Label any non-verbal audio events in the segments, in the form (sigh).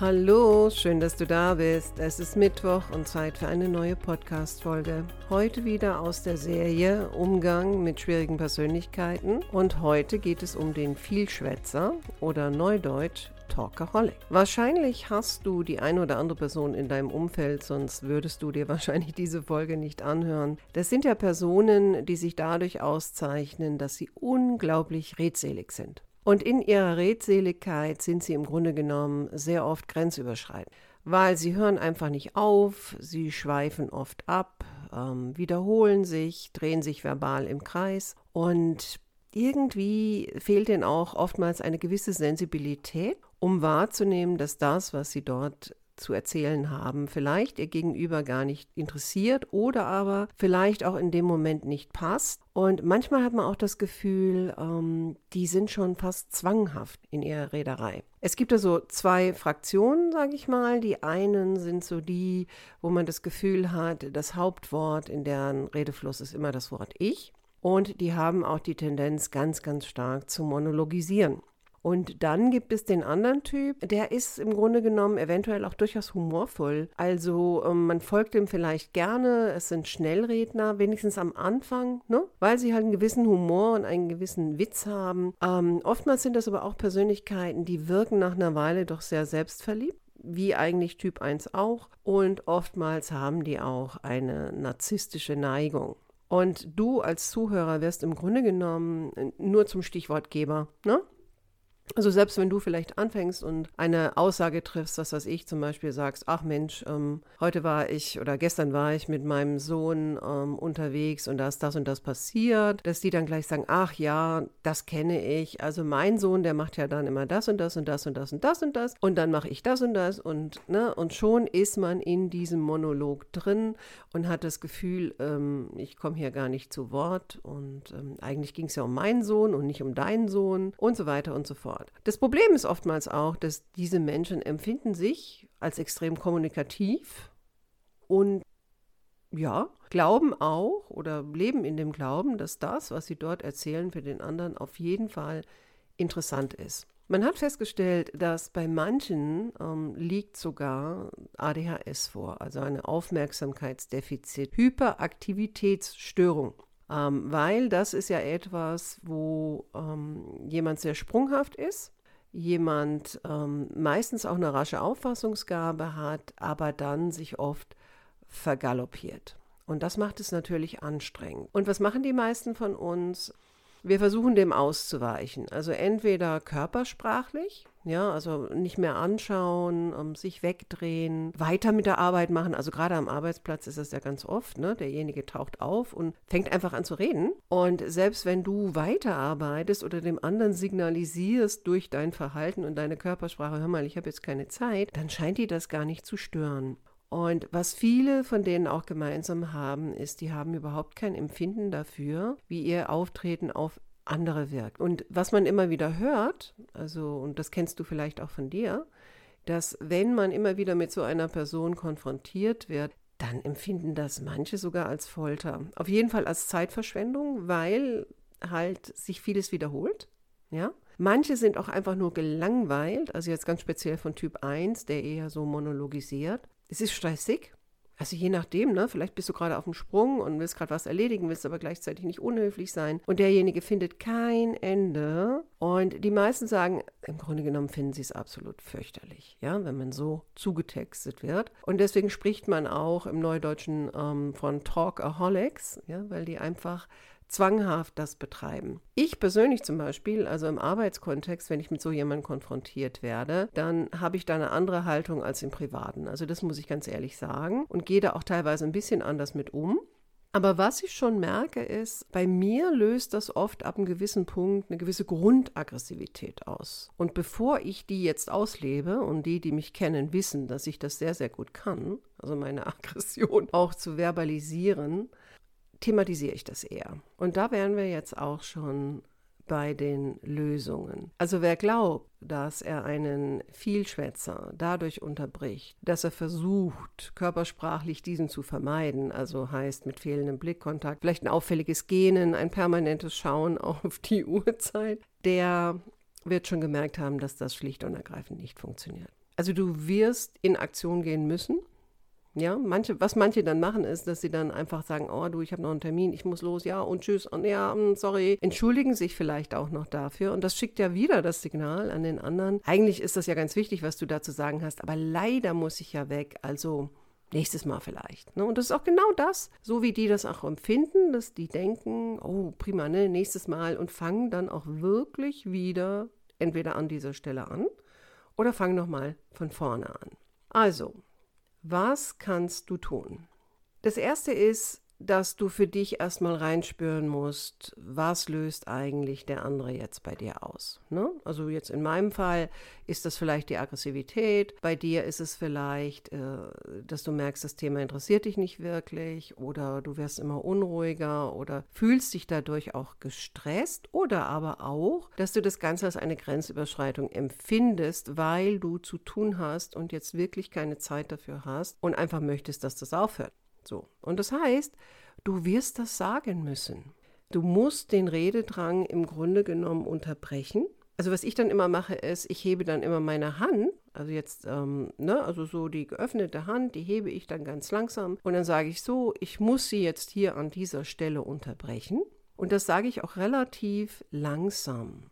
Hallo, schön, dass du da bist. Es ist Mittwoch und Zeit für eine neue Podcast-Folge. Heute wieder aus der Serie Umgang mit schwierigen Persönlichkeiten. Und heute geht es um den Vielschwätzer oder Neudeutsch Talkaholic. Wahrscheinlich hast du die ein oder andere Person in deinem Umfeld, sonst würdest du dir (laughs) wahrscheinlich diese Folge nicht anhören. Das sind ja Personen, die sich dadurch auszeichnen, dass sie unglaublich redselig sind. Und in ihrer Redseligkeit sind sie im Grunde genommen sehr oft grenzüberschreitend, weil sie hören einfach nicht auf, sie schweifen oft ab, ähm, wiederholen sich, drehen sich verbal im Kreis. Und irgendwie fehlt ihnen auch oftmals eine gewisse Sensibilität, um wahrzunehmen, dass das, was sie dort zu erzählen haben, vielleicht ihr Gegenüber gar nicht interessiert oder aber vielleicht auch in dem Moment nicht passt. Und manchmal hat man auch das Gefühl, ähm, die sind schon fast zwanghaft in ihrer Rederei. Es gibt also zwei Fraktionen, sage ich mal. Die einen sind so die, wo man das Gefühl hat, das Hauptwort in deren Redefluss ist immer das Wort Ich. Und die haben auch die Tendenz, ganz, ganz stark zu monologisieren. Und dann gibt es den anderen Typ, der ist im Grunde genommen eventuell auch durchaus humorvoll. Also ähm, man folgt ihm vielleicht gerne, es sind Schnellredner, wenigstens am Anfang, ne? weil sie halt einen gewissen Humor und einen gewissen Witz haben. Ähm, oftmals sind das aber auch Persönlichkeiten, die wirken nach einer Weile doch sehr selbstverliebt wie eigentlich Typ 1 auch. Und oftmals haben die auch eine narzisstische Neigung. Und du als Zuhörer wirst im Grunde genommen nur zum Stichwortgeber. Ne? Also selbst wenn du vielleicht anfängst und eine Aussage triffst, was weiß ich, zum Beispiel sagst, ach Mensch, ähm, heute war ich oder gestern war ich mit meinem Sohn ähm, unterwegs und da ist das und das passiert, dass die dann gleich sagen, ach ja, das kenne ich. Also mein Sohn, der macht ja dann immer das und das und das und das und das und das und dann mache ich das und das und ne und schon ist man in diesem Monolog drin und hat das Gefühl, ähm, ich komme hier gar nicht zu Wort und ähm, eigentlich ging es ja um meinen Sohn und nicht um deinen Sohn und so weiter und so fort fort. Das Problem ist oftmals auch, dass diese Menschen empfinden sich als extrem kommunikativ und ja, glauben auch oder leben in dem Glauben, dass das, was sie dort erzählen, für den anderen auf jeden Fall interessant ist. Man hat festgestellt, dass bei manchen ähm, liegt sogar ADHS vor, also eine Aufmerksamkeitsdefizit, Hyperaktivitätsstörung ähm, weil das ist ja etwas, wo ähm, jemand sehr sprunghaft ist, jemand ähm, meistens auch eine rasche Auffassungsgabe hat, aber dann sich oft vergaloppiert. Und das macht es natürlich anstrengend. Und was machen die meisten von uns? Wir versuchen dem auszuweichen. Also entweder körpersprachlich, ja, also nicht mehr anschauen, um, sich wegdrehen, weiter mit der Arbeit machen. Also gerade am Arbeitsplatz ist das ja ganz oft, ne? Derjenige taucht auf und fängt einfach an zu reden. Und selbst wenn du weiterarbeitest oder dem anderen signalisierst durch dein Verhalten und deine Körpersprache, hör mal, ich habe jetzt keine Zeit, dann scheint die das gar nicht zu stören. Und was viele von denen auch gemeinsam haben, ist, die haben überhaupt kein Empfinden dafür, wie ihr Auftreten auf andere wirkt. Und was man immer wieder hört, also, und das kennst du vielleicht auch von dir, dass wenn man immer wieder mit so einer Person konfrontiert wird, dann empfinden das manche sogar als Folter. Auf jeden Fall als Zeitverschwendung, weil halt sich vieles wiederholt. Ja? Manche sind auch einfach nur gelangweilt, also jetzt ganz speziell von Typ 1, der eher so monologisiert. Es ist stressig, also je nachdem, ne? Vielleicht bist du gerade auf dem Sprung und willst gerade was erledigen, willst aber gleichzeitig nicht unhöflich sein. Und derjenige findet kein Ende. Und die meisten sagen, im Grunde genommen finden sie es absolut fürchterlich, ja, wenn man so zugetextet wird. Und deswegen spricht man auch im Neudeutschen ähm, von Talkaholics, ja, weil die einfach zwanghaft das betreiben. Ich persönlich zum Beispiel, also im Arbeitskontext, wenn ich mit so jemandem konfrontiert werde, dann habe ich da eine andere Haltung als im Privaten. Also das muss ich ganz ehrlich sagen und gehe da auch teilweise ein bisschen anders mit um. Aber was ich schon merke, ist, bei mir löst das oft ab einem gewissen Punkt eine gewisse Grundaggressivität aus. Und bevor ich die jetzt auslebe, und die, die mich kennen, wissen, dass ich das sehr, sehr gut kann, also meine (laughs) Aggression auch zu verbalisieren, thematisiere ich das eher. Und da wären wir jetzt auch schon bei den Lösungen. Also wer glaubt, dass er einen Vielschwätzer dadurch unterbricht, dass er versucht, körpersprachlich diesen zu vermeiden, also heißt mit fehlendem Blickkontakt, vielleicht ein auffälliges Gähnen, ein permanentes Schauen (laughs) auf die Uhrzeit, der wird schon gemerkt haben, dass das schlicht und ergreifend nicht funktioniert. Also du wirst in Aktion gehen müssen, ja, manche, was manche dann machen, ist, dass sie dann einfach sagen, oh du, ich habe noch einen Termin, ich muss los, ja und tschüss und ja, mm, sorry, entschuldigen sich vielleicht auch noch dafür und das schickt ja wieder das Signal an den anderen. Eigentlich ist das ja ganz wichtig, was du da zu sagen hast, aber leider muss ich ja weg, also nächstes Mal vielleicht. Ne? Und das ist auch genau das, so wie die das auch empfinden, dass die denken, oh prima, ne, nächstes Mal und fangen dann auch wirklich wieder entweder an dieser Stelle an oder fangen nochmal von vorne an. Also, was kannst du tun? Das erste ist, dass du für dich erstmal reinspüren musst, was löst eigentlich der andere jetzt bei dir aus. Ne? Also jetzt in meinem Fall ist das vielleicht die Aggressivität, bei dir ist es vielleicht, äh, dass du merkst, das Thema interessiert dich nicht wirklich oder du wirst immer unruhiger oder fühlst dich dadurch auch gestresst oder aber auch, dass du das Ganze als eine Grenzüberschreitung empfindest, weil du zu tun hast und jetzt wirklich keine Zeit dafür hast und einfach möchtest, dass das aufhört. So. Und das heißt, du wirst das sagen müssen. Du musst den Rededrang im Grunde genommen unterbrechen. Also was ich dann immer mache, ist, ich hebe dann immer meine Hand, also jetzt, ähm, ne, also so die geöffnete Hand, die hebe ich dann ganz langsam und dann sage ich so, ich muss sie jetzt hier an dieser Stelle unterbrechen. Und das sage ich auch relativ langsam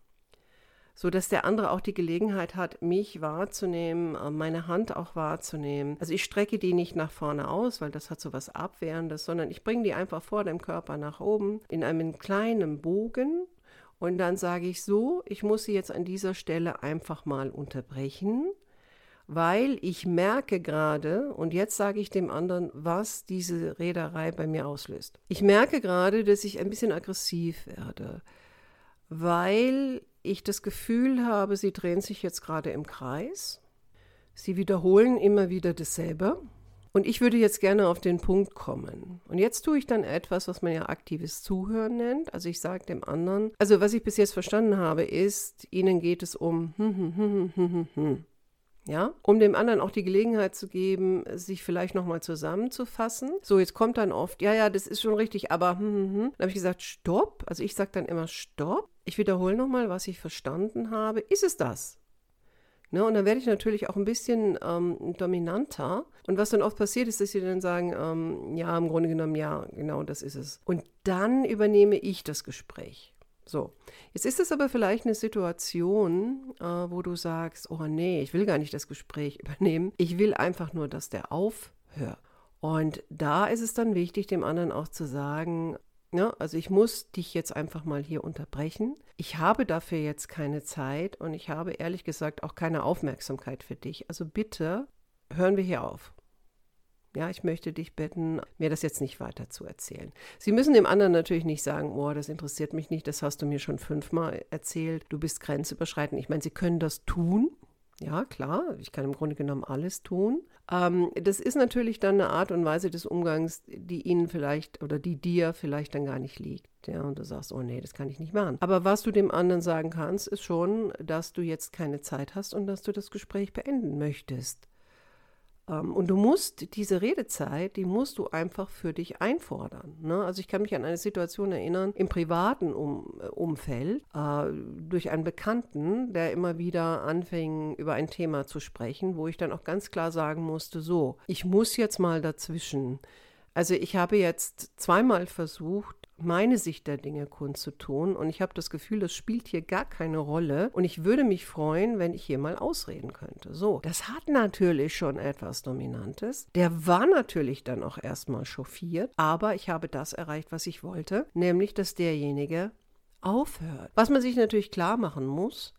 so dass der andere auch die Gelegenheit hat, mich wahrzunehmen, äh, meine Hand auch wahrzunehmen. Also ich strecke die nicht nach vorne aus, weil das hat so was Abwehrendes, sondern ich bringe die einfach vor dem Körper nach oben in einem kleinen Bogen und dann sage ich so, ich muss sie jetzt an dieser Stelle einfach mal unterbrechen, weil ich merke gerade, und jetzt sage ich dem anderen, was diese Reederei bei mir auslöst. Ich merke gerade, dass ich ein bisschen aggressiv werde, weil ich das Gefühl habe, sie drehen sich jetzt gerade im Kreis. Sie wiederholen immer wieder dasselbe. Und ich würde jetzt gerne auf den Punkt kommen. Und jetzt tue ich dann etwas, was man ja aktives Zuhören nennt. Also ich sage dem anderen, also was ich bis jetzt verstanden habe, ist, ihnen geht es um hm, hm, hm, ja, um dem anderen auch die Gelegenheit zu geben, sich vielleicht nochmal zusammenzufassen. So, jetzt kommt dann oft, ja, ja, das ist schon richtig, aber hm, hm, hm. Dann habe ich gesagt, stopp. Also ich sage dann immer, stopp. Ich wiederhole nochmal, was ich verstanden habe. Ist es das? Ne, und dann werde ich natürlich auch ein bisschen ähm, dominanter. Und was dann oft passiert ist, dass sie dann sagen, ähm, ja, im Grunde genommen, ja, genau, das ist es. Und dann übernehme ich das Gespräch. So, jetzt ist es aber vielleicht eine Situation, äh, wo du sagst, oh nee, ich will gar nicht das Gespräch (laughs) übernehmen. Ich will einfach nur, dass der aufhört. Und da ist es dann wichtig, dem anderen auch zu sagen, ja, also ich muss dich jetzt einfach mal hier unterbrechen. Ich habe dafür jetzt keine Zeit und ich habe ehrlich gesagt auch keine Aufmerksamkeit für dich. Also bitte hören wir hier auf. Ja, ich möchte dich bitten, mir das jetzt nicht weiter zu erzählen. Sie müssen dem anderen natürlich nicht sagen, oh, das interessiert mich nicht, das hast du mir schon fünfmal erzählt, du bist grenzüberschreitend. Ich meine, Sie können das tun. Ja, klar, ich kann im Grunde genommen alles tun. Ähm, das ist natürlich dann eine Art und Weise des Umgangs, die Ihnen vielleicht oder die dir vielleicht dann gar nicht liegt. Ja, und du sagst, oh nee, das kann ich nicht machen. Aber was du dem anderen sagen kannst, ist schon, dass du jetzt keine Zeit hast und dass du das Gespräch beenden möchtest. Ähm, und du musst diese Redezeit, die musst du einfach für dich einfordern. Ne? Also ich kann mich an eine Situation erinnern im privaten um, äh, Umfeld äh, durch einen Bekannten, der immer wieder anfing, über ein Thema zu sprechen, wo ich dann auch ganz klar sagen musste, so, ich muss jetzt mal dazwischen. Also ich habe jetzt zweimal versucht, meine Sicht der Dinge kundzutun. Und ich habe das Gefühl, das spielt hier gar keine Rolle. Und ich würde mich freuen, wenn ich hier mal ausreden könnte. So, das hat natürlich schon etwas Dominantes. Der war natürlich dann auch erstmal chauffiert, aber ich habe das erreicht, was ich wollte, nämlich, dass derjenige aufhört. Was man sich natürlich klar machen muss,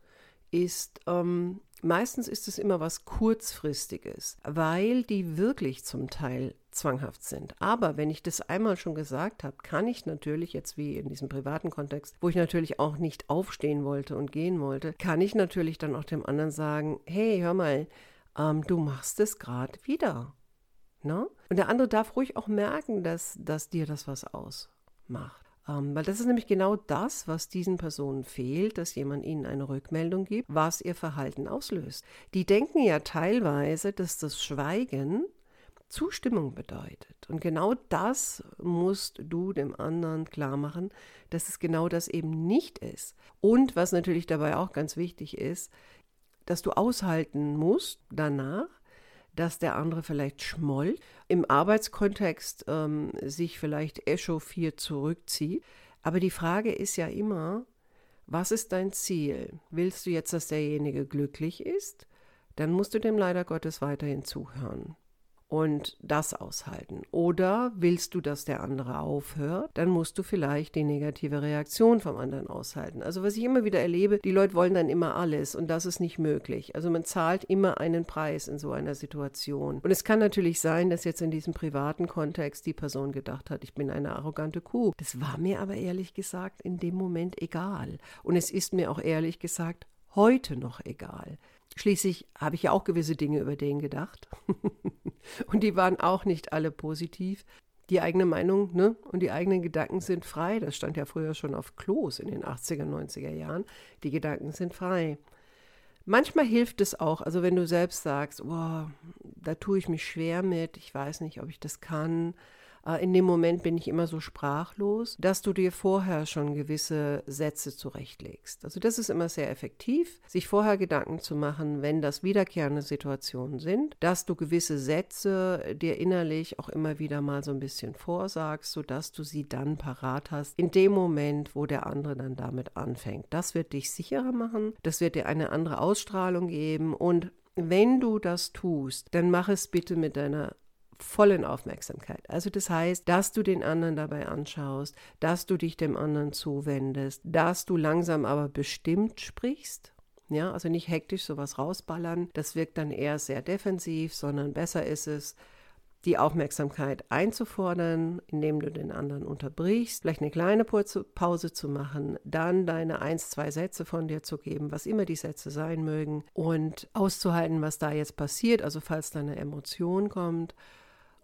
ist, ähm, Meistens ist es immer was Kurzfristiges, weil die wirklich zum Teil zwanghaft sind. Aber wenn ich das einmal schon gesagt habe, kann ich natürlich jetzt wie in diesem privaten Kontext, wo ich natürlich auch nicht aufstehen wollte und gehen wollte, kann ich natürlich dann auch dem anderen sagen, hey, hör mal, ähm, du machst es gerade wieder. Ne? Und der andere darf ruhig auch merken, dass, dass dir das was ausmacht. Ähm, weil das ist nämlich genau das, was diesen Personen fehlt, dass jemand ihnen eine Rückmeldung gibt, was ihr Verhalten auslöst. Die denken ja teilweise, dass das Schweigen Zustimmung bedeutet. Und genau das musst du dem anderen klar machen, dass es genau das eben nicht ist. Und was natürlich dabei auch ganz wichtig ist, dass du aushalten musst danach, dass der andere vielleicht schmollt, im Arbeitskontext ähm, sich vielleicht echauffiert zurückzieht. Aber die Frage ist ja immer, was ist dein Ziel? Willst du jetzt, dass derjenige glücklich ist? Dann musst du dem leider Gottes weiterhin zuhören und das aushalten. Oder willst du, dass der andere aufhört, dann musst du vielleicht die negative Reaktion vom anderen aushalten. Also was ich immer wieder erlebe, die Leute wollen dann immer alles und das ist nicht möglich. Also man zahlt immer einen Preis in so einer Situation. Und es kann natürlich sein, dass jetzt in diesem privaten Kontext die Person gedacht hat, ich bin eine arrogante Kuh. Das war mir aber ehrlich gesagt in dem Moment egal. Und es ist mir auch ehrlich gesagt heute noch egal. Schließlich habe ich ja auch gewisse Dinge über den gedacht. (laughs) und die waren auch nicht alle positiv. Die eigene Meinung ne? und die eigenen Gedanken sind frei. Das stand ja früher schon auf Klos in den 80er, 90er Jahren. Die Gedanken sind frei. Manchmal hilft es auch, also wenn du selbst sagst, oh, da tue ich mich schwer mit, ich weiß nicht, ob ich das kann, in dem Moment bin ich immer so sprachlos, dass du dir vorher schon gewisse Sätze zurechtlegst. Also das ist immer sehr effektiv, sich vorher Gedanken zu machen, wenn das wiederkehrende Situationen sind, dass du gewisse Sätze dir innerlich auch immer wieder mal so ein bisschen vorsagst, sodass du sie dann parat hast, in dem Moment, wo der andere dann damit anfängt. Das wird dich sicherer machen, das wird dir eine andere Ausstrahlung geben und wenn du das tust, dann mach es bitte mit deiner vollen Aufmerksamkeit. Also das heißt, dass du den anderen dabei anschaust, dass du dich dem anderen zuwendest, dass du langsam aber bestimmt sprichst. Ja, also nicht hektisch sowas rausballern. Das wirkt dann eher sehr defensiv, sondern besser ist es, die Aufmerksamkeit einzufordern, indem du den anderen unterbrichst, vielleicht eine kleine Pause zu machen, dann deine eins, zwei Sätze von dir zu geben, was immer die Sätze sein mögen, und auszuhalten, was da jetzt passiert, also falls da eine Emotion kommt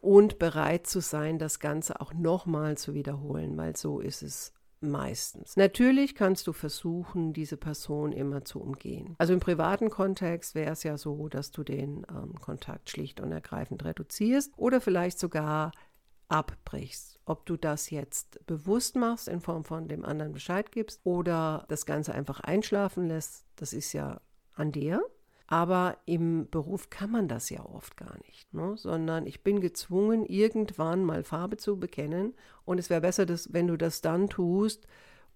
und bereit zu sein, das Ganze auch nochmal zu wiederholen, weil so ist es meistens. Natürlich kannst du versuchen, diese Person immer zu umgehen. Also im privaten Kontext wäre es ja so, dass du den ähm, Kontakt schlicht und ergreifend reduzierst oder vielleicht sogar abbrichst. Ob du das jetzt bewusst machst in Form von dem anderen Bescheid gibst oder das Ganze einfach einschlafen lässt, das ist ja an dir. Aber im Beruf kann man das ja oft gar nicht, ne? sondern ich bin gezwungen, irgendwann mal Farbe zu bekennen. Und es wäre besser, dass, wenn du das dann tust,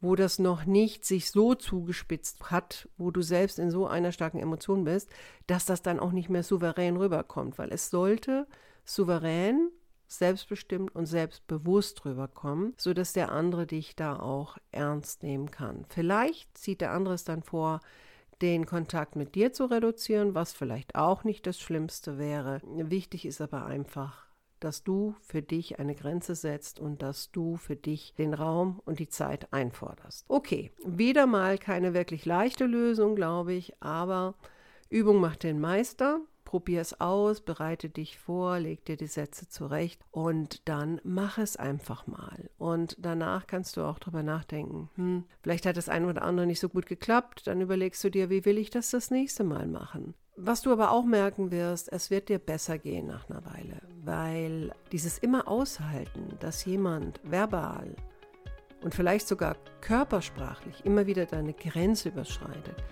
wo das noch nicht sich so zugespitzt hat, wo du selbst in so einer starken Emotion bist, dass das dann auch nicht mehr souverän rüberkommt, weil es sollte souverän, selbstbestimmt und selbstbewusst rüberkommen, sodass der andere dich da auch ernst nehmen kann. Vielleicht zieht der andere es dann vor, den Kontakt mit dir zu reduzieren, was vielleicht auch nicht das Schlimmste wäre. Wichtig ist aber einfach, dass du für dich eine Grenze setzt und dass du für dich den Raum und die Zeit einforderst. Okay, wieder mal keine wirklich leichte Lösung, glaube ich, aber Übung macht den Meister probier es aus, bereite dich vor, leg dir die Sätze zurecht und dann mach es einfach mal. Und danach kannst du auch drüber nachdenken, hm, vielleicht hat das eine oder andere nicht so gut geklappt, dann überlegst du dir, wie will ich das das nächste Mal machen. Was du aber auch merken wirst, es wird dir besser gehen nach einer Weile, weil dieses immer aushalten, dass jemand verbal und vielleicht sogar körpersprachlich immer wieder deine Grenze überschreitet,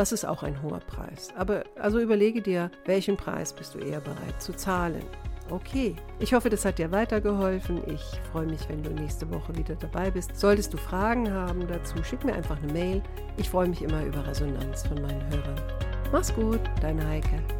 das ist auch ein hoher Preis. Aber also überlege dir, welchen Preis bist du eher bereit zu zahlen. Okay, ich hoffe, das hat dir weitergeholfen. Ich freue mich, wenn du nächste Woche wieder dabei bist. Solltest du Fragen haben dazu, schick mir einfach eine Mail. Ich freue mich immer über Resonanz von meinen Hörern. Mach's gut, deine Heike.